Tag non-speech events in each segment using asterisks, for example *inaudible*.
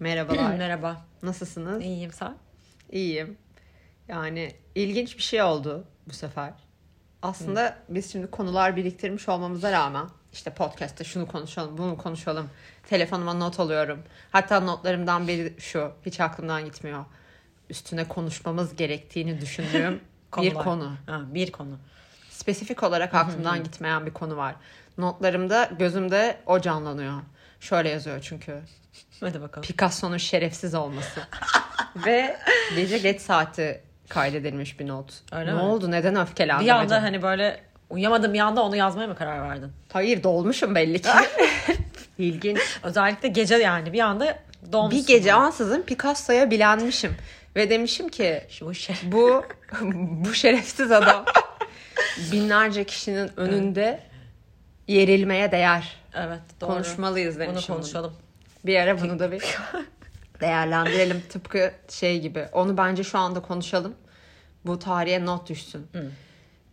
Merhabalar. *clears throat* Merhaba. Nasılsınız? İyiyim sen? İyiyim. Yani ilginç bir şey oldu bu sefer. Aslında biz şimdi konular biriktirmiş olmamıza rağmen işte podcast'te şunu konuşalım, bunu konuşalım. Telefonuma not alıyorum. Hatta notlarımdan biri şu, hiç aklımdan gitmiyor. Üstüne konuşmamız gerektiğini düşündüğüm *laughs* bir konu. Ha, bir konu. Spesifik olarak aklımdan gitmeyen bir konu var. Notlarımda, gözümde o canlanıyor. Şöyle yazıyor çünkü. Hadi bakalım. Picasso'nun şerefsiz olması. *laughs* Ve gece geç saati kaydedilmiş bir not. Öyle ne mi? oldu? Neden öfkelendin Bir anda acaba? hani böyle uyuyamadığım bir anda onu yazmaya mı karar verdin? Hayır dolmuşum belli ki. *laughs* İlginç. Özellikle gece yani bir anda dolmuşsun. Bir gece ansızın Picasso'ya bilenmişim. Ve demişim ki Şu şey. bu bu şerefsiz adam *laughs* binlerce kişinin önünde yerilmeye değer. Evet doğru. Konuşmalıyız Bunu demişim. konuşalım. Bir ara bunu da bir *laughs* değerlendirelim. Tıpkı şey gibi. Onu bence şu anda konuşalım. Bu tarihe not düşsün.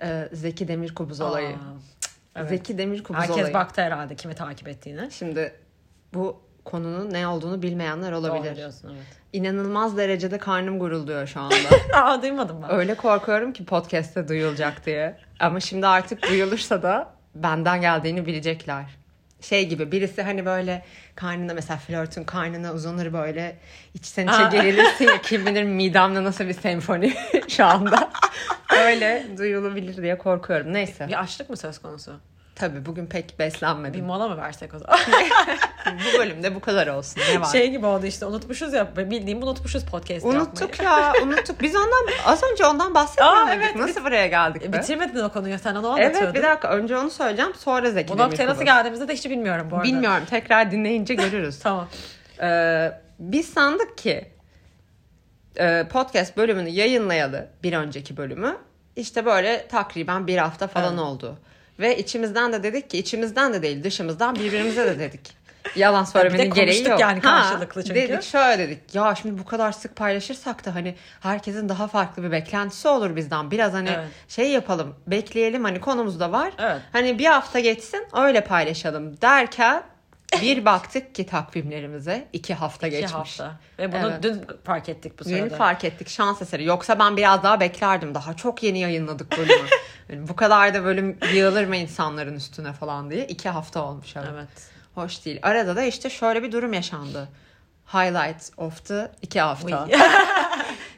Ee, Zeki Demirkubuz olayı. Evet. Zeki Demirkubuz Herkes olayı. baktı herhalde kimi takip ettiğine. Şimdi bu konunun ne olduğunu bilmeyenler olabilir. Doğru diyorsun evet. İnanılmaz derecede karnım gurulduyor şu anda. *laughs* Aa duymadım ben. Öyle korkuyorum ki podcast'te duyulacak diye. Ama şimdi artık duyulursa da benden geldiğini bilecekler. Şey gibi birisi hani böyle karnına mesela flörtün karnına uzanır böyle içten içe Aa. gerilirsin ya kim bilir midemde nasıl bir senfoni *laughs* şu anda. *laughs* Öyle duyulabilir diye korkuyorum. Neyse. Bir açlık mı söz konusu? Tabii bugün pek Bir beslenmedim. mola mı versek o zaman? *laughs* Bu bölümde bu kadar olsun. Ne var? şey gibi oldu işte unutmuşuz ya bildiğim unutmuşuz podcast yapmayı. unuttuk ya unuttuk. Biz ondan az önce ondan bahsetmedik. Aa, evet, Nasıl buraya geldik E, be? Bitirmedin o konuyu sen onu anlatıyordun. Evet bir dakika önce onu söyleyeceğim sonra Zeki Bu noktaya nasıl geldiğimizde de hiç bilmiyorum bu arada. Bilmiyorum tekrar dinleyince görürüz. *laughs* Tamam. Ee, biz sandık ki e, podcast bölümünü yayınlayalı bir önceki bölümü işte böyle takriben bir hafta falan Evet. oldu. Ve içimizden de dedik ki içimizden de değil dışımızdan birbirimize de dedik. Yalan söylemenin de gereği yok. yani karşılıklı çünkü. Dedik şöyle dedik ya şimdi bu kadar sık paylaşırsak da hani herkesin daha farklı bir beklentisi olur bizden. Biraz hani Evet. şey yapalım bekleyelim hani konumuz da var. Evet. Hani bir hafta geçsin öyle paylaşalım derken bir baktık ki takvimlerimize iki hafta İki geçmiş. hafta. Ve bunu Evet. dün fark ettik bu sırada. Yeni fark ettik şans eseri. Yoksa ben biraz daha beklerdim. Daha çok yeni yayınladık bölümü. *laughs* Yani bu kadar da bölüm yığılır mı insanların üstüne falan diye. iki hafta olmuş. Evet. Evet. Hoş değil. Arada da işte şöyle bir durum yaşandı. Highlight of the iki hafta. *laughs*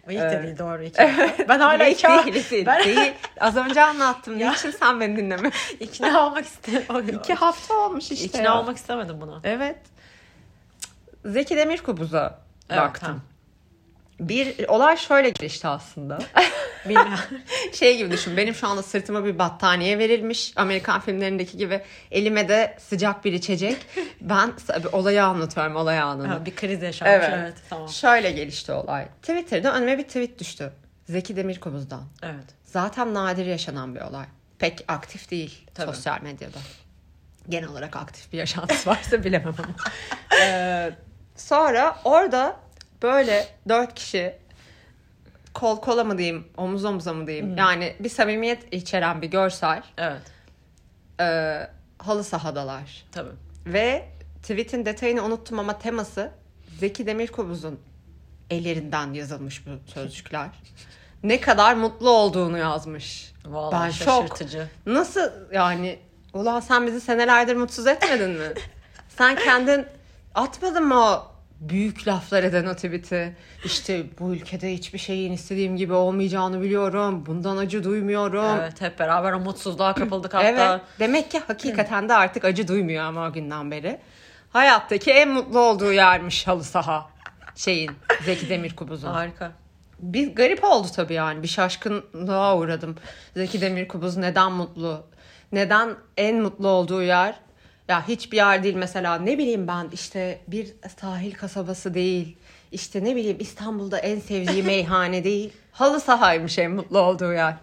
Bıyık da değil doğru. iki *laughs* hafta. Ben hala iki hafta. değil, değil, Ben değil. Az önce anlattım. *laughs* Niçin sen beni dinlemiyorsun? *laughs* ikna olmak istemedim. İki hafta olmuş işte. İkna ya. olmak istemedim buna. Evet. Zeki Demirkubuz'a Evet, baktım. tamam. Bir olay şöyle gelişti aslında. *laughs* *laughs* Şey gibi düşün. Benim şu anda sırtıma bir battaniye verilmiş. Amerikan filmlerindeki gibi. Elime de sıcak bir içecek. Ben olayı anlatıyorum. Olay anını. Ha, bir kriz yaşanmış. Evet. Evet. tamam. Şöyle gelişti olay. Twitter'da önüme bir tweet düştü. Zeki Demirkubuz'dan. Evet. Zaten nadir yaşanan bir olay. Pek aktif değil Tabii. sosyal medyada. Genel olarak aktif bir yaşantısı varsa bilemem ama. *laughs* Ee, sonra orada böyle dört kişi kol kola mı diyeyim, omuz omuza mı diyeyim. Yani bir samimiyet içeren bir görsel. Evet. Ee, halı sahadalar. Tabii. Ve tweet'in detayını unuttum ama teması Zeki Demirkubuz'un ellerinden yazılmış bu sözcükler. *laughs* ne kadar mutlu olduğunu yazmış. Vallahi ben şok. şaşırtıcı. Nasıl yani? Ulan sen bizi senelerdir mutsuz etmedin mi? *laughs* sen kendin atmadın mı o büyük laflar eden tweet'i? İşte bu ülkede hiçbir şeyin istediğim gibi olmayacağını biliyorum. Bundan acı duymuyorum. Evet hep beraber o mutsuzluğa kapıldık hatta. Evet. Demek ki hakikaten de artık acı duymuyor ama o günden beri. Hayattaki en mutlu olduğu yermiş halı saha. Şeyin Zeki Demirkubuz'un. Harika. Bir garip oldu tabii yani. Bir şaşkınlığa uğradım. Zeki Demirkubuz neden mutlu? Neden en mutlu olduğu yer? Ya hiçbir yer değil mesela ne bileyim ben işte bir sahil kasabası değil. İşte ne bileyim İstanbul'da en sevdiği *laughs* meyhane değil. Halı sahaymış en mutlu olduğu yer.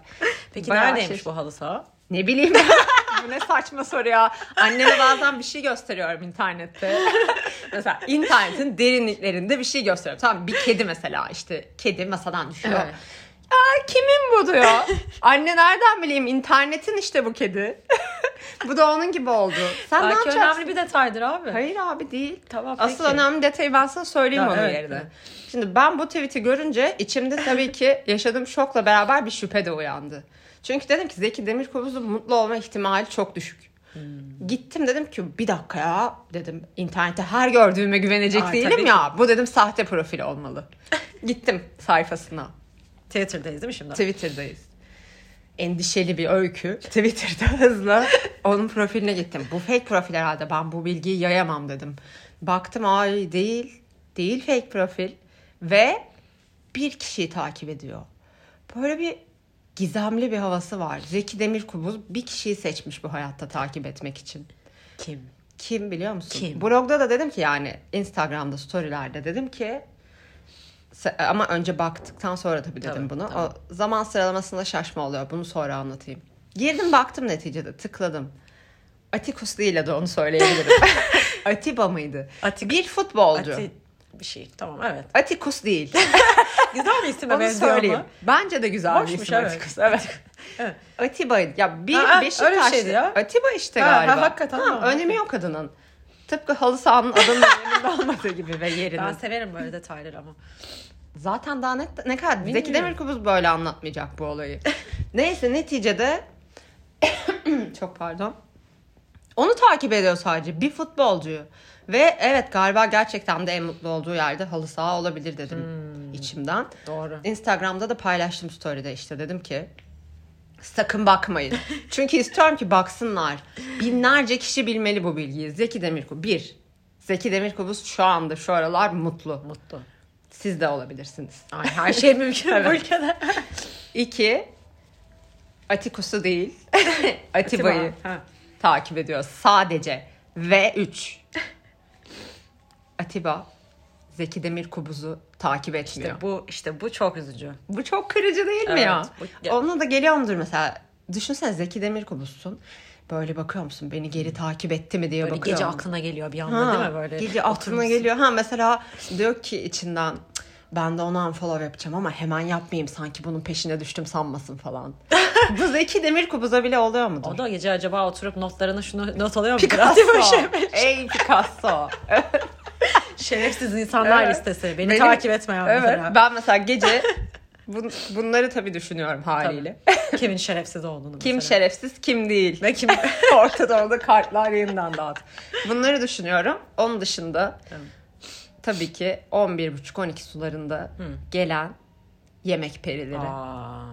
Peki Bayağı neredeymiş şaş- bu halı saha? ne bileyim *laughs* Bu ne saçma soru ya. Anneme bazen bir şey gösteriyorum internette. *laughs* mesela internetin derinliklerinde bir şey gösteriyorum. Tamam bir kedi mesela işte kedi masadan düşüyor. Evet. Aa, kimin bu diyor. Anne nereden bileyim internetin işte bu kedi. *laughs* Bu da onun gibi oldu. Sen ne Belki yapacaksın? önemli bir detaydır abi. Hayır abi değil. Tamam, Asıl peki. önemli detayı ben sana söyleyeyim Ha, onun evet, yerine. Şimdi ben bu tweet'i görünce içimde tabii ki yaşadığım şokla beraber bir şüphe de uyandı. Çünkü dedim ki Zeki Demirkubuz'un mutlu olma ihtimali çok düşük. Hmm. Gittim dedim ki bir dakika ya dedim internette her gördüğüme güvenecek Ay, değilim ya. Bu dedim sahte profil olmalı. Gittim sayfasına. Twitter'dayız değil mi şimdi? Twitter'dayız. Endişeli bir öykü. Twitter'da *laughs* hızla onun profiline gittim. Bu fake profil herhalde. Ben bu bilgiyi yayamam dedim. Baktım ay değil. Değil fake profil. Ve bir kişiyi takip ediyor. Böyle bir gizemli bir havası var. Zeki Demirkubuz bir kişiyi seçmiş bu hayatta takip etmek için. Kim? Kim biliyor musun? Kim? Blogda da dedim ki yani Instagram'da storylerde dedim ki ama önce baktıktan sonra tabii dedim Tabii, bunu. tamam. O zaman sıralamasında şaşma oluyor. Bunu sonra anlatayım. Girdim baktım neticede tıkladım. Atikus değil de onu söyleyebilirim. *laughs* Atiba mıydı? Atik- Bir futbolcu. Ati bir şey. Tamam evet. Atikus değil. *laughs* Güzel bir isim Onu benziyor söyleyeyim. ama. Bence de güzel bir Hoşmuş, isim evet. Atikus. Evet. Evet. Atiba ya bir Ha, ha, öyle bir Beşiktaşlı. şeydi ya. Atiba işte Ha, ha, galiba. hakikaten, Tamam, ha, önemi yok kadının. Tıpkı halı sahanın adının *laughs* öneminde olmadığı gibi ve yerinin. Ben severim böyle detayları ama. Zaten daha ne, ne kadar Zeki Bilmiyorum. Demirkubuz böyle anlatmayacak bu olayı. *laughs* Neyse neticede *coughs* çok pardon. Onu takip ediyor sadece bir futbolcuyu. Ve evet galiba gerçekten de en mutlu olduğu yerde halı saha olabilir dedim Hmm. içimden. Doğru. Instagram'da da paylaştım story'de işte dedim ki sakın bakmayın. *laughs* Çünkü istiyorum ki baksınlar. Binlerce kişi bilmeli bu bilgiyi. Zeki Demirkubuz. Bir, Zeki Demirkubuz şu anda şu aralar mutlu. Mutlu. Siz de olabilirsiniz. Ay, her şey *laughs* mümkün bu ülkede. İki, Atikus'u değil, *laughs* Atiba'yı Ha. takip ediyor sadece. Ve üç, Atiba Zeki Demirkubuz'u takip etmiyor. İşte bu işte bu çok üzücü. Bu çok kırıcı değil mi Evet, ya? bu- ya- Onunla da geliyor mudur mesela? Düşünsene Zeki Demirkubuz'sun. Böyle bakıyor musun? Beni geri takip etti mi diye Böyle bakıyor. gece musun? aklına geliyor bir anda Ha, değil mi böyle? Gece aklına oturmuşsun. geliyor. Ha mesela diyor ki içinden "Cık, ben de ona unfollow yapacağım ama hemen yapmayayım sanki bunun peşine düştüm sanmasın falan. *laughs* Bu Zeki Demirkubuz'a bile oluyor mudur? O da gece acaba oturup notlarını şunu not alıyor mu? Picasso. Şey, Ey Picasso. *laughs* şerefsiz insanlar Evet. listesi. Beni Benim- takip etmeyen evet. mesela. Ben mesela gece *laughs* bun- bunları tabii düşünüyorum haliyle. Kimin şerefsiz olduğunu Kim mesela. şerefsiz kim değil. Ve kim? *laughs* Ortada orada kartlar yeniden dağıt. Bunları düşünüyorum. Onun dışında tabii ki 11.30-12 sularında gelen yemek perileri. Aa,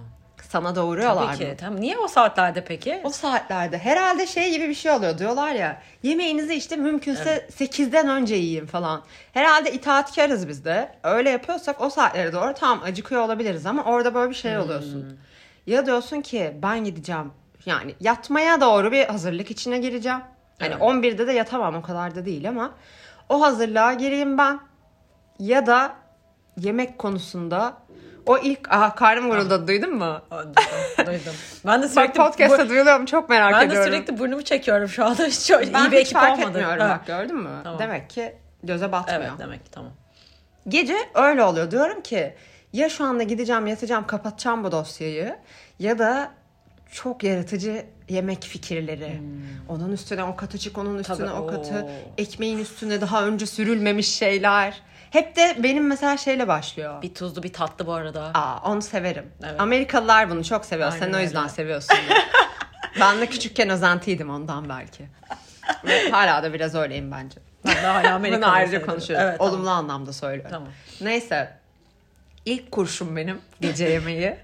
Sana doğuruyorlar tabii mı? ki. Tamam. Niye o saatlerde peki? O saatlerde herhalde şey gibi bir şey oluyor diyorlar ya yemeğinizi işte mümkünse 8'den önce yiyin falan. Herhalde itaatkarız biz de. Öyle yapıyorsak o saatlere doğru tamam acıkıyor olabiliriz ama orada böyle bir şey oluyorsun. Ya diyorsun ki ben gideceğim yani yatmaya doğru bir hazırlık içine gireceğim. Hani Evet. 11'de de yatamam o kadar da değil ama o hazırlığa gireyim ben. Ya da yemek konusunda o ilk aha karnım vuruldu duydun mu? Duydum. duydum. Ben de Bak sürekli podcast'ta bu- duyuluyor mu çok merak ben de ediyorum. sürekli burnumu çekiyorum şu anda. *laughs* Hiç çok ben iyi bir hiç ekip fark olmadı. etmiyorum bak gördün mü? Tamam. Demek ki göze batmıyor. Evet demek ki tamam. Gece öyle oluyor. Diyorum ki ya şu anda gideceğim yatacağım kapatacağım bu dosyayı ya da çok yaratıcı yemek fikirleri. Onun üstüne o katı çık, onun üstüne Hmm. Tabii, o katı. oo. Ekmeğin üstüne daha önce sürülmemiş şeyler. Hep de benim mesela şeyle başlıyor. Bir tuzlu bir tatlı bu arada. Aa onu severim. Evet. Amerikalılar bunu çok seviyor. Aynen Sen o yüzden öyle. seviyorsun. *laughs* ben de küçükken özentiydim ondan belki. Ve hala da biraz öyleyim bence. Ben de hala Amerikalı Bunu ayrıca sayılırım. konuşuyoruz. Evet, Olumlu tamam. anlamda söylüyorum. Tamam. Neyse. İlk kurşum benim gece yemeği.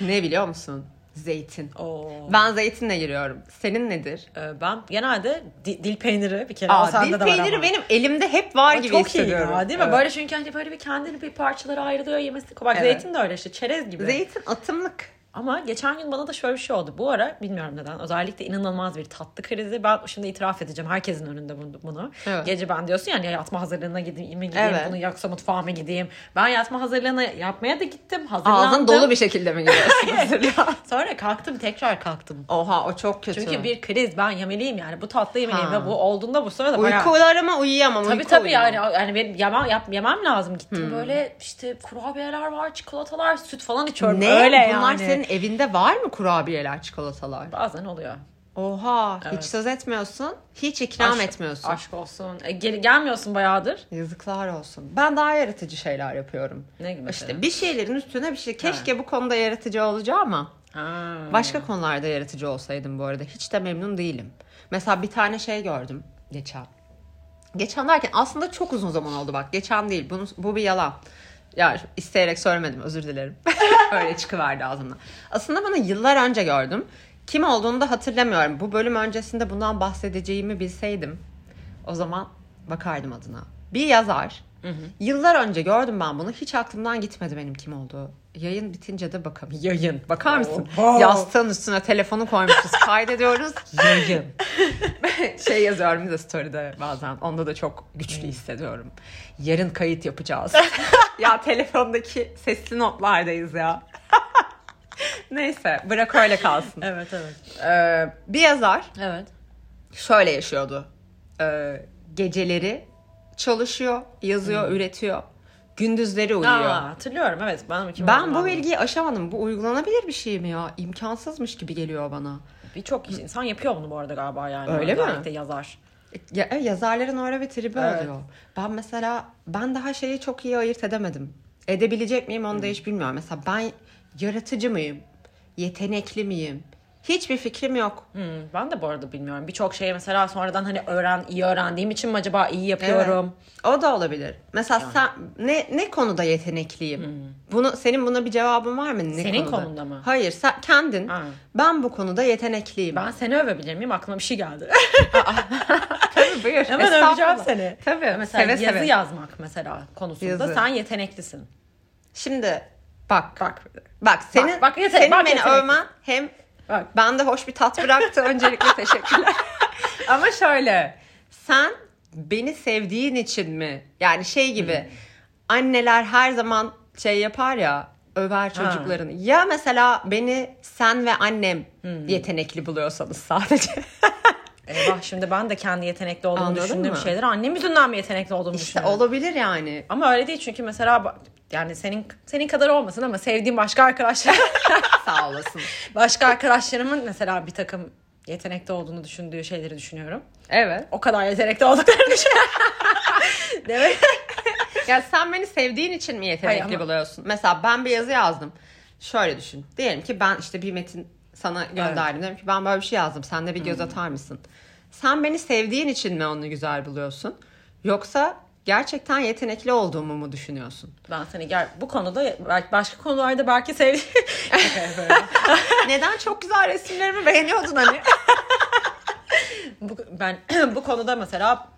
ne biliyor musun? Zeytin. Oo. Ben zeytinle giriyorum. Senin nedir? Ee, ben genelde di- dil peyniri bir kere. Aa, sende dil de var peyniri ama. benim elimde hep var O gibi çok iyi hissediyorum. ya değil mi? Evet. Böyle çünkü hani böyle bir kendini bir parçalara ayrılıyor yemesi. Bak Evet. zeytin de öyle işte çerez gibi. Zeytin atımlık. Ama geçen gün bana da şöyle bir şey oldu. Bu ara bilmiyorum neden. Özellikle inanılmaz bir tatlı krizi. Ben şimdi itiraf edeceğim. Herkesin önünde bunu. bunu. Evet. Gece ben diyorsun yani ya yatma hazırlığına gideyim mi gideyim. Evet. Bunu yoksa mutfağa mı gideyim. Ben yatma hazırlığına yapmaya da gittim. Hazırlandım. Ağzın dolu bir şekilde mi giriyorsun? *laughs* Sonra kalktım tekrar kalktım. Oha o çok kötü. Çünkü bir kriz ben yemeliyim yani. Bu tatlı yemeliyim ve bu olduğunda bu sırada bayağı... Uykularıma uyuyamam. Tabii uyku tabii uyuyamam. yani yani benim yemem, yap, yemem lazım. Gittim Hmm. böyle işte kurabiyeler var, çikolatalar, süt falan içiyorum. Ne? Öyle Bunlar yani. senin evinde var mı kurabiyeler, çikolatalar? Bazen oluyor. Oha Evet. hiç söz etmiyorsun. Hiç ikram Aşk- etmiyorsun. Aşk olsun. E, gel- gelmiyorsun bayağıdır. Yazıklar olsun. Ben daha yaratıcı şeyler yapıyorum. Ne gibi mesela? İşte bir şeylerin üstüne bir şey. Keşke bu konuda yaratıcı olacağım ama Ha. başka konularda yaratıcı olsaydım bu arada. Hiç de memnun değilim. Mesela bir tane şey gördüm geçen. Geçen derken aslında çok uzun zaman oldu bak. Geçen değil. Bunu, bu bir yalan. Ya isteyerek söylemedim özür dilerim. *laughs* Öyle çıkıverdi ağzımdan. Aslında bunu yıllar önce gördüm. Kim olduğunu da hatırlamıyorum. Bu bölüm öncesinde bundan bahsedeceğimi bilseydim o zaman bakardım adına. Bir yazar. Yıllar önce gördüm ben bunu. Hiç aklımdan gitmedi benim kim olduğu. Yayın bitince de bakalım. Yayın. Bakar mısın? Oho. Yastığın üstüne telefonu koymuşuz. *laughs* Kaydediyoruz. Yayın. *laughs* şey yazıyorum bir de story'de bazen. Onda da çok güçlü hissediyorum. Yarın kayıt yapacağız. *laughs* ya telefondaki sesli notlardayız ya. Neyse bırak öyle kalsın. Evet evet. Ee, bir yazar Evet. şöyle yaşıyordu. Ee, geceleri çalışıyor, yazıyor, üretiyor. Gündüzleri uyuyor. Aa, hatırlıyorum evet. Ben, ben bu bilgiyi aşamadım. Bu uygulanabilir bir şey mi ya? İmkansızmış gibi geliyor bana. Birçok insan yapıyor bunu bu arada galiba yani. Öyle mi? Yazar. Ya, e, yazarların öyle bir tribi Evet. oluyor. Ben mesela ben daha şeyi çok iyi ayırt edemedim. Edebilecek miyim onu da hiç bilmiyorum. Mesela ben yaratıcı mıyım? Yetenekli miyim? Hiçbir fikrim yok. Hmm, ben de bu arada bilmiyorum. Birçok şeyi mesela sonradan hani öğren, iyi öğrendiğim için mi acaba iyi yapıyorum? O da olabilir. Mesela sen ne ne konuda yetenekliyim? Bunu senin buna bir cevabın var mı? Ne Hmm. Senin konuda? konunda mı? Hayır, sen kendin. Ha. Ben bu konuda yetenekliyim. Ben seni övebilir miyim? Aklıma bir şey geldi. *laughs* Tabii buyur. Hemen öveceğim seni. Tabii. Mesela seve yazı seve. yazmak mesela konusunda Yazı. sen yeteneklisin. Şimdi bak. Bak. Bak senin, bak yetenek- senin bak beni övmen hem Bak. bende hoş bir tat bıraktı. Öncelikle teşekkürler. *laughs* Ama şöyle sen beni sevdiğin için mi? Yani şey gibi Hmm. anneler her zaman şey yapar ya över çocuklarını. Ya mesela beni sen ve annem Hmm. yetenekli buluyorsanız sadece. *laughs* Eyvah şimdi ben de kendi yetenekli olduğumu Anladın düşündüğüm mı? şeyleri annem yüzünden mi yetenekli olduğumu işte düşünüyorum. olabilir yani. Ama öyle değil çünkü mesela yani senin senin kadar olmasın ama sevdiğim başka arkadaşlar *laughs* Sağ olasın. başka arkadaşlarımın mesela bir takım yetenekli olduğunu düşündüğü şeyleri düşünüyorum. Evet. O kadar yetenekli olduklarını düşünüyorum. *laughs* Demek Ya sen beni sevdiğin için mi yetenekli Hayır ama- buluyorsun? Mesela ben bir yazı yazdım. Şöyle düşün. Diyelim ki ben işte bir metin sana gönderdim. Dedim ki ben böyle bir şey yazdım. Sen de bir Hmm. göz atar mısın? Sen beni sevdiğin için mi onu güzel buluyorsun? Yoksa gerçekten yetenekli olduğumu mu düşünüyorsun? ben seni gel bu konuda belki başka konularda belki sevdiğim. *laughs* Neden çok güzel resimlerimi beğeniyordun hani? *laughs* bu, ben *clears throat* bu konuda mesela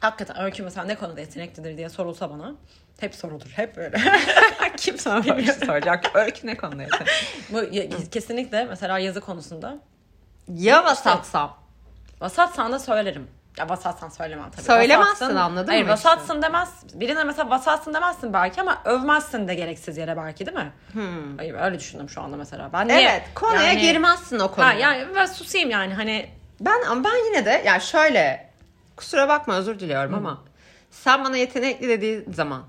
hakikaten Öykü mesela ne konuda yeteneklidir diye sorulsa bana hep sorulur. Hep böyle. *laughs* Kim sana şey soracak? Öykü ne konuda yetenekli? bu ya- kesinlikle mesela yazı konusunda Ya vasatsam? vasatsan da söylerim. Ya vasatsan söylemem tabii. Söylemezsin, Vasatsın- anladın Hayır mı vasatsın demez. Birine mesela vasatsın demezsin belki ama övmezsin de gereksiz yere belki değil mi? Hayır öyle düşündüm şu anda mesela. Ben niye? Hmm. Evet. Konuya Yani- girmezsin o konuya. Ha, yani ben susayım yani hani Ben ama ben yine de yani şöyle kusura bakma özür diliyorum ama sen bana yetenekli dediği zaman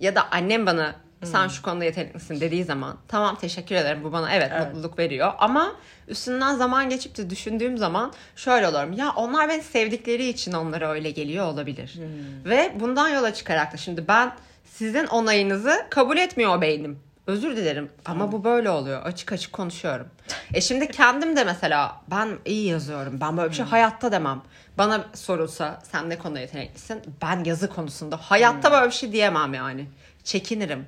ya da annem bana sen şu konuda yeteneklisin dediği zaman tamam teşekkür ederim bu bana evet, Evet. mutluluk veriyor. Ama üstünden zaman geçip de düşündüğüm zaman şöyle olurum ya onlar beni sevdikleri için onlara öyle geliyor olabilir. Ve bundan yola çıkarak da şimdi ben sizin onayınızı kabul etmiyor beynim özür dilerim ama bu böyle oluyor açık açık konuşuyorum e şimdi kendim de mesela ben iyi yazıyorum ben böyle bir şey hayatta demem bana sorulsa sen ne konuda yeteneklisin ben yazı konusunda hayatta böyle bir şey diyemem yani çekinirim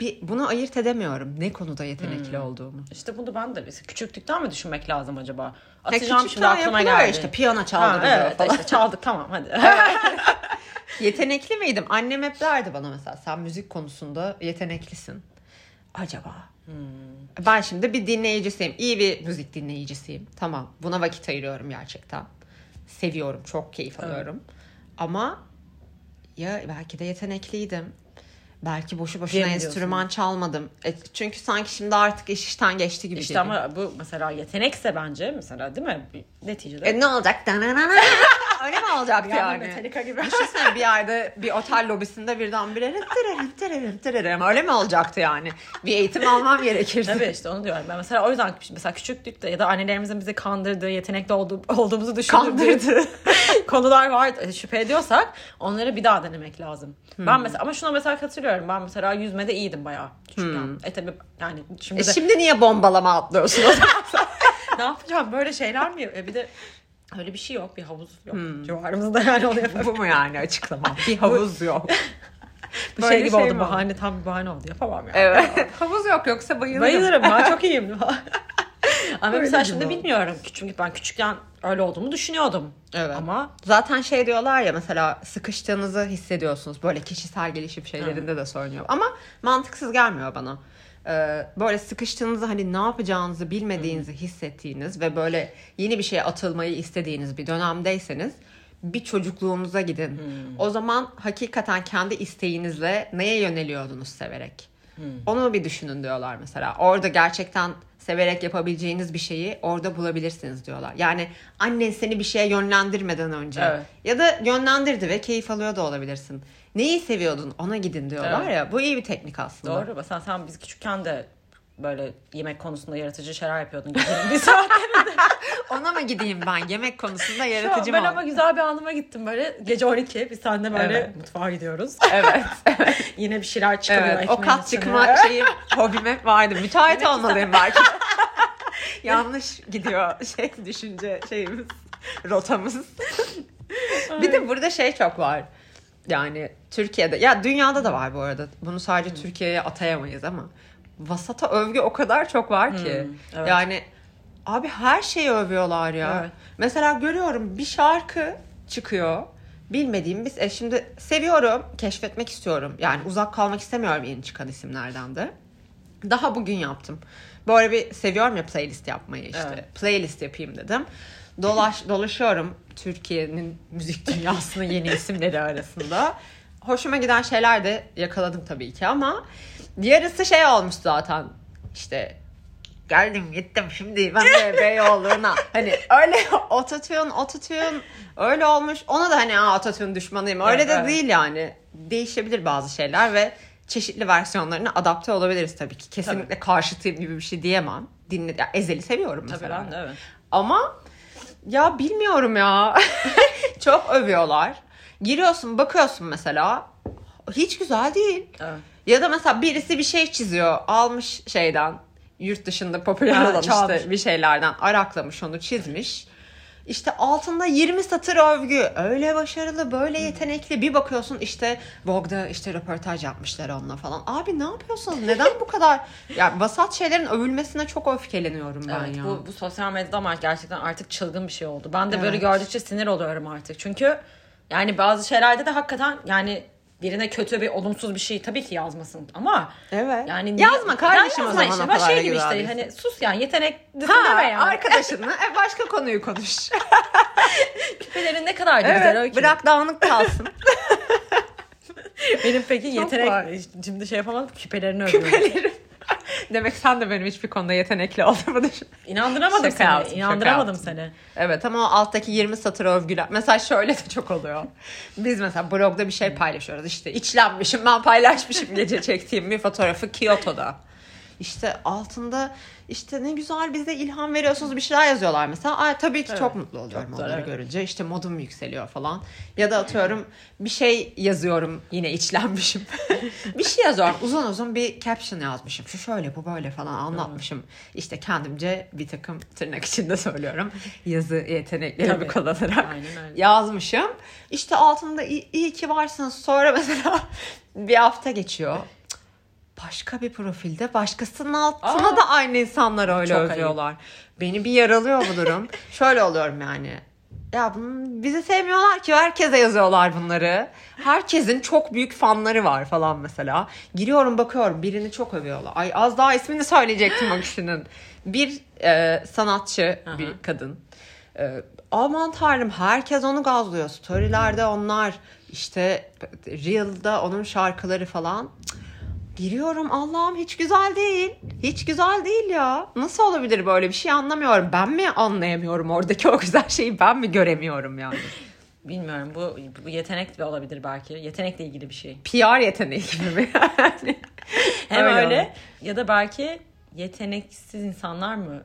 bir bunu ayırt edemiyorum ne konuda yetenekli olduğumu. işte bunu ben de küçüklükten mi düşünmek lazım acaba? Ya Atacağım şimdi aklıma geldi. işte piyano çaldırıyor evet falan. işte çaldık tamam hadi. *laughs* Yetenekli miydim? Annem hep derdi bana mesela sen müzik konusunda yeteneklisin. Acaba? Ben şimdi bir dinleyicisiyim. İyi bir müzik dinleyicisiyim. Tamam. Buna vakit ayırıyorum gerçekten. Seviyorum. Çok keyif alıyorum. Ama ya belki de yetenekliydim. Belki boşu boşuna diyorsun? enstrüman çalmadım. E, çünkü sanki şimdi artık iş işten geçti gibi işte ama bu mesela yetenekse bence mesela değil mi? Neticede. E ne olacak? *laughs* Öyle mi olacaktı Bir yani? Metallica gibi. Düşünsene bir yerde bir otel lobisinde birdenbire tırırım tırırım tırırım öyle mi olacaktı yani? Bir eğitim almam gerekirdi. Tabii işte onu diyorum. Ben mesela o yüzden mesela küçüklükte ya da annelerimizin bizi kandırdığı, yetenekli olduğu, olduğumuzu Kandırdı. *laughs* konular var e, şüphe ediyorsak onları bir daha denemek lazım. Hmm. Ben mesela ama şuna mesela katılıyorum. Ben mesela yüzmede iyiydim bayağı küçükken. E tabii yani şimdi Hmm. E de şimdi niye bombalama atlıyorsun o zaman? *laughs* ne yapacağım böyle şeyler mi? E bir de öyle bir şey yok. Bir havuz yok Hmm. civarımızda yani onu yapamam. Bu mu yani açıklama? Bir havuz yok. Bu Böyle şey gibi şey oldu mi bahane tam bir bahane oldu. Yapamam yani. Evet. *laughs* havuz yok yoksa bayılırım. Bayılırım ben çok *laughs* iyiyim. Ama Öyle mesela şimdi bilmiyorum. Çünkü ben küçükken öyle olduğumu düşünüyordum. Evet. Ama Zaten şey diyorlar ya mesela sıkıştığınızı hissediyorsunuz. Böyle kişisel gelişim şeylerinde de söyleniyor. Ama mantıksız gelmiyor bana. Ee, böyle sıkıştığınızı hani ne yapacağınızı bilmediğinizi hissettiğiniz ve böyle yeni bir şeye atılmayı istediğiniz bir dönemdeyseniz bir çocukluğunuza gidin. O zaman hakikaten kendi isteğinizle neye yöneliyordunuz severek? Onu bir düşünün diyorlar mesela. Orada gerçekten severek yapabileceğiniz bir şeyi orada bulabilirsiniz diyorlar. Yani annen seni bir şeye yönlendirmeden önce Evet. ya da yönlendirdi ve keyif alıyor da olabilirsin. Neyi seviyordun ona gidin diyorlar Evet. ya. Bu iyi bir teknik aslında. doğru. Mesela sen biz küçükken de böyle yemek konusunda yaratıcı şeyler yapıyordun gecenin bir *laughs* saatlerinde. Ona mı gideyim ben yemek konusunda yaratıcı ben mı? ama güzel bir anıma gittim böyle. Gece 12 biz seninle böyle Evet. mutfağa gidiyoruz. Evet. *laughs* Yine bir şeyler çıkıyor. Evet, o kat içine. çıkma *laughs* şeyim hobim hep vardı. Müteahhit olmalıyım belki. Yanlış gidiyor şey düşünce şeyimiz, rotamız. bir de burada şey çok var. Yani Türkiye'de ya dünyada da var bu arada. Bunu sadece Türkiye'ye atayamayız ama vasata övgü o kadar çok var ki. Hmm, evet. Yani abi her şeyi övüyorlar ya. Evet. Mesela görüyorum bir şarkı çıkıyor. Bilmediğim biz e şimdi seviyorum, keşfetmek istiyorum. Yani uzak kalmak istemiyorum yeni çıkan isimlerden de. Daha bugün yaptım. Böyle bir seviyorum ya playlist yapmayı işte. Evet. Playlist yapayım dedim. Dolaş dolaşıyorum Türkiye'nin müzik dünyasının yeni isimleri arasında. Hoşuma giden şeyler de yakaladım tabii ki ama yarısı şey olmuş zaten. İşte geldim gittim şimdi ben de *laughs* Beyoğlu'na. hani öyle *laughs* ototune ototune öyle olmuş. Ona da hani Aa, ototune düşmanıyım. Öyle Evet, de evet. değil yani. Değişebilir bazı şeyler ve çeşitli versiyonlarına adapte olabiliriz tabii ki. Kesinlikle karşıtıyım gibi bir şey diyemem. Dinle, ya, Ezel'i seviyorum Tabii mesela. ben de evet. Ama ya bilmiyorum ya. *laughs* Çok övüyorlar. Giriyorsun bakıyorsun mesela. Hiç güzel değil. Evet. Ya da mesela birisi bir şey çiziyor. Almış şeyden yurt dışında popüler olan işte bir şeylerden araklamış onu çizmiş. İşte altında 20 satır övgü. Öyle başarılı, böyle yetenekli. Bir bakıyorsun işte Vogue'da işte röportaj yapmışlar onunla falan. Abi ne yapıyorsunuz? Neden bu kadar? *laughs* Ya vasat şeylerin övülmesine çok öfkeleniyorum ben Evet, ya. bu, bu sosyal medyada ama gerçekten artık çılgın bir şey oldu. Ben de böyle Evet. gördükçe sinir oluyorum artık. Çünkü yani bazı şeylerde de hakikaten yani birine kötü bir olumsuz bir şey tabii ki yazmasın ama Evet. yani Yazma kardeşim Ya o yazma zaman işte. şey gibi işte hani sus yani yeteneklisin Ha, deme yani. arkadaşınla e, başka konuyu konuş. *laughs* *laughs* Küpelerin ne kadar da güzel evet, öykü. bırak dağınık kalsın. *laughs* Benim peki Çok yetenek var. şimdi şey yapamadım küpelerini övüyorum. Küpelerim. Demek sen de benim hiçbir konuda yetenekli olduğumu düşün. İnandıramadım Şaka seni. yaptım, şaka İnandıramadım yaptım. seni. Evet ama o alttaki 20 satır övgüler. Mesela şöyle de çok oluyor. Biz mesela blogda bir şey paylaşıyoruz. İşte içlenmişim ben paylaşmışım gece çektiğim bir fotoğrafı Kyoto'da. İşte altında işte ne güzel bize ilham veriyorsunuz bir şeyler yazıyorlar mesela. Ay tabii ki Evet. çok mutlu oluyorum Çok güzel, onları evet. görünce. İşte modum yükseliyor falan. Ya da atıyorum bir şey yazıyorum yine içlenmişim. *laughs* bir şey yazıyorum uzun uzun bir caption yazmışım. Şu şöyle bu böyle falan anlatmışım. İşte kendimce bir takım tırnak içinde *laughs* söylüyorum. Yazı yeteneklerimi Tabii. kullanarak Aynen öyle. yazmışım. İşte altında iyi, iyi ki varsınız. Sonra *laughs* mesela bir hafta geçiyor. Başka bir profilde başkasının altına Aa. da aynı insanlar öyle ayıp. övüyorlar. Beni bir yaralıyor bu durum. *laughs* Şöyle oluyorum yani. Ya bunu bizi sevmiyorlar ki herkese yazıyorlar bunları. Herkesin çok büyük fanları var falan mesela. Giriyorum bakıyorum birini çok övüyorlar. Ay az daha ismini söyleyecektim o kişinin. Bir e, sanatçı Aha. bir kadın. E, aman tanrım herkes onu gazlıyor. Storylerde onlar işte Reel'da onun şarkıları falan. Cık, Giriyorum Allah'ım hiç güzel değil. Hiç güzel değil ya. Nasıl olabilir böyle bir şey anlamıyorum. Ben mi anlayamıyorum oradaki o güzel şeyi ben mi göremiyorum yani. *laughs* bilmiyorum bu, bu yetenek de olabilir belki. Yetenekle ilgili bir şey. PR yeteneği gibi mi? Yani *laughs* Hem Öyle öyle, ya da belki yeteneksiz insanlar mı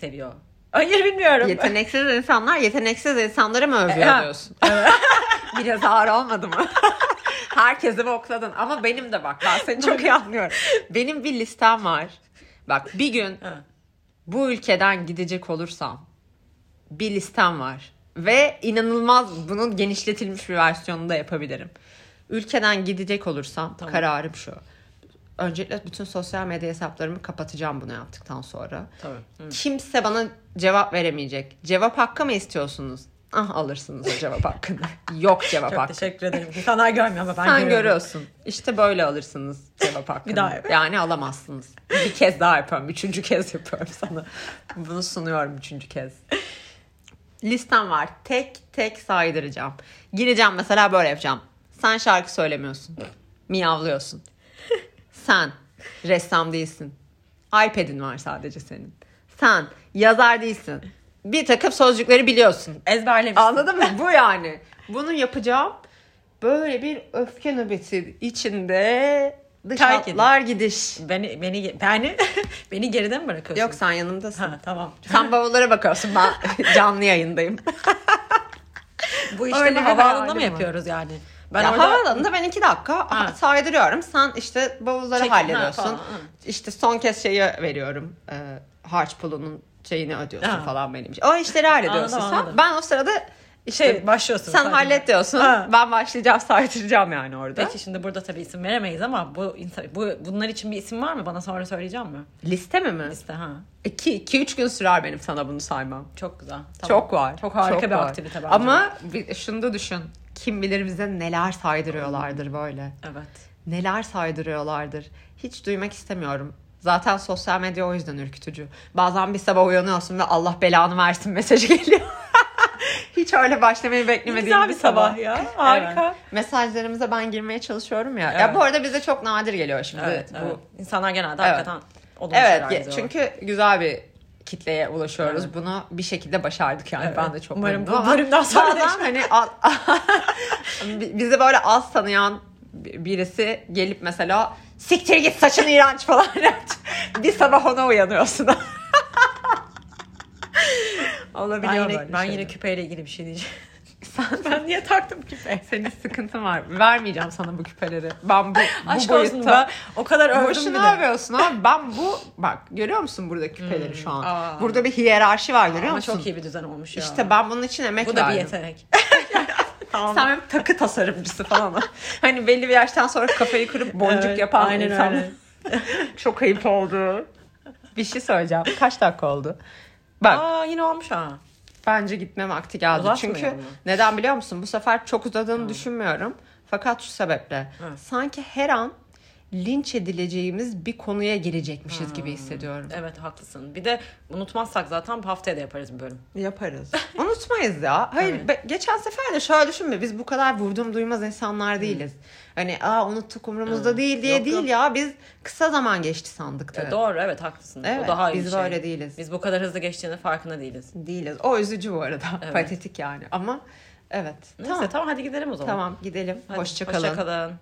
seviyor? Hayır bilmiyorum. Yeteneksiz insanlar yeteneksiz insanları mı övüyor Ha. diyorsun? *laughs* Biraz ağır olmadı mı? Herkesi bokladın ama benim de bak ben seni çok iyi anlıyorum. Benim bir listem var. Bak bir gün bu ülkeden gidecek olursam bir listem var. Ve inanılmaz bunun genişletilmiş bir versiyonunu da yapabilirim. Ülkeden gidecek olursam Tamam. kararım şu. Öncelikle bütün sosyal medya hesaplarımı kapatacağım bunu yaptıktan sonra. Tabii. Hı. Kimse bana cevap veremeyecek. Cevap hakkı mı istiyorsunuz? Ah alırsınız o cevap hakkını. Yok cevap Çok hakkı. teşekkür ederim. İnsanlar görmüyor ama ben Sen görüyorum. görüyorsun. İşte böyle alırsınız cevap hakkını. Bir daha yap. Yani alamazsınız. Bir kez daha yapıyorum. Üçüncü kez yapıyorum sana. Bunu sunuyorum üçüncü kez. Listem var. Tek tek saydıracağım. Gireceğim mesela böyle yapacağım. Sen şarkı söylemiyorsun. Miyavlıyorsun. Sen ressam değilsin. iPad'in var sadece senin. Sen yazar değilsin. Bir takım sözcükleri biliyorsun. Ezberlemişsin. Anladın mı? Bu yani. Bunu yapacağım. Böyle bir öfke nöbeti içinde dış Terk hatlar gidiş. Beni beni beni *laughs* beni geride mi bırakıyorsun? Yok sen yanımdasın. Ha, tamam. Sen bavullara bakıyorsun. Ben *laughs* canlı yayındayım. Bu Öyle işlemi bir havaalanında mı yapıyoruz yani? Ben ya orada havaalanında ben iki dakika Ha. saydırıyorum. Sen işte bavulları Çekim, ha, hallediyorsun. falan, hı. işte son kez şeyi veriyorum. E, harç pulunun şeyini ödüyorsun Ha. falan benim için. O işleri hallediyorsun Anladım, sen. anladım. Ben o sırada işte şey başlıyorsun. sen sadece. hallet diyorsun. Ha. Ben başlayacağım *laughs* saydıracağım yani orada. Peki şimdi burada tabii isim veremeyiz ama bu bu bunlar için bir isim var mı? Bana sonra söyleyeceğim mi? Liste mi mi? Liste ha. 2-3 gün sürer benim sana bunu saymam. Çok güzel. Tamam. Çok var. Çok harika bir var. aktivite bence. Ama bir, şunu da düşün. Kim bilir bize neler saydırıyorlardır böyle. Evet. Neler saydırıyorlardır. Hiç duymak istemiyorum. Zaten sosyal medya o yüzden ürkütücü. Bazen bir sabah uyanıyorsun ve Allah belanı versin mesajı geliyor. *laughs* Hiç öyle başlamayı beklemediğim Güzel bir sabah ya. Harika. Evet. Mesajlarımıza ben girmeye çalışıyorum ya. Ya Evet. bu arada bize çok nadir geliyor şimdi. Evet, bu evet. İnsanlar genelde Evet. hakikaten Evet çünkü güzel bir kitleye ulaşıyoruz. Evet. Bunu bir şekilde başardık yani Evet. ben de çok Umarım bu bölümden sonra bazen hani *laughs* bizi böyle az tanıyan bi- birisi gelip mesela siktir git saçın iğrenç falan *laughs* bir sabah ona uyanıyorsun. *laughs* ben Olabiliyor yine, böyle ben şeyler. yine küpeyle ilgili bir şey diyeceğim. *laughs* Sen, ben niye taktım küpe? senin sıkıntın var. Vermeyeceğim sana bu küpeleri. Ben bu, bu Aşk olsun boyutta ben o kadar övdüm Boşuna bile. övüyorsun abi. Ben bu bak görüyor musun burada küpeleri şu an? aa. Burada bir hiyerarşi var görüyor Ama musun? çok iyi bir düzen olmuş ya. İşte ben bunun için emek bu da bir verdim. Yetenek. Sen benim takı tasarımcısı falan. *laughs* hani belli bir yaştan sonra kafayı kırıp boncuk Evet, yapan aynen insan. öyle. *laughs* Çok ayıp oldu. Bir şey söyleyeceğim. Kaç dakika oldu? Bak Aa yine olmuş ha. bence gitme vakti geldi. Uzatmayalım Çünkü mı? neden biliyor musun? Bu sefer çok uzadığını düşünmüyorum. Fakat şu sebeple. Sanki her an linç edileceğimiz bir konuya girecekmişiz gibi hissediyorum. Evet haklısın. Bir de unutmazsak zaten haftaya da yaparız bir bölüm. Yaparız. *laughs* Unutmayız ya. Hayır Evet. be- geçen sefer de şöyle düşünme. Biz bu kadar vurdum duymaz insanlar değiliz. Hani aa unuttuk umurumuzda Hı. değil diye Yok, değil yok. ya. Biz kısa zaman geçti sandık. E, doğru evet haklısın. Evet, o daha iyi biz şey. böyle değiliz. Biz bu kadar hızlı geçtiğinin farkında değiliz. Değiliz. O üzücü bu arada. Evet. Patetik yani. Ama evet. Neyse tamam, hadi gidelim o zaman. Tamam gidelim. Hadi, Hoşça kalın. Hoşça kalın.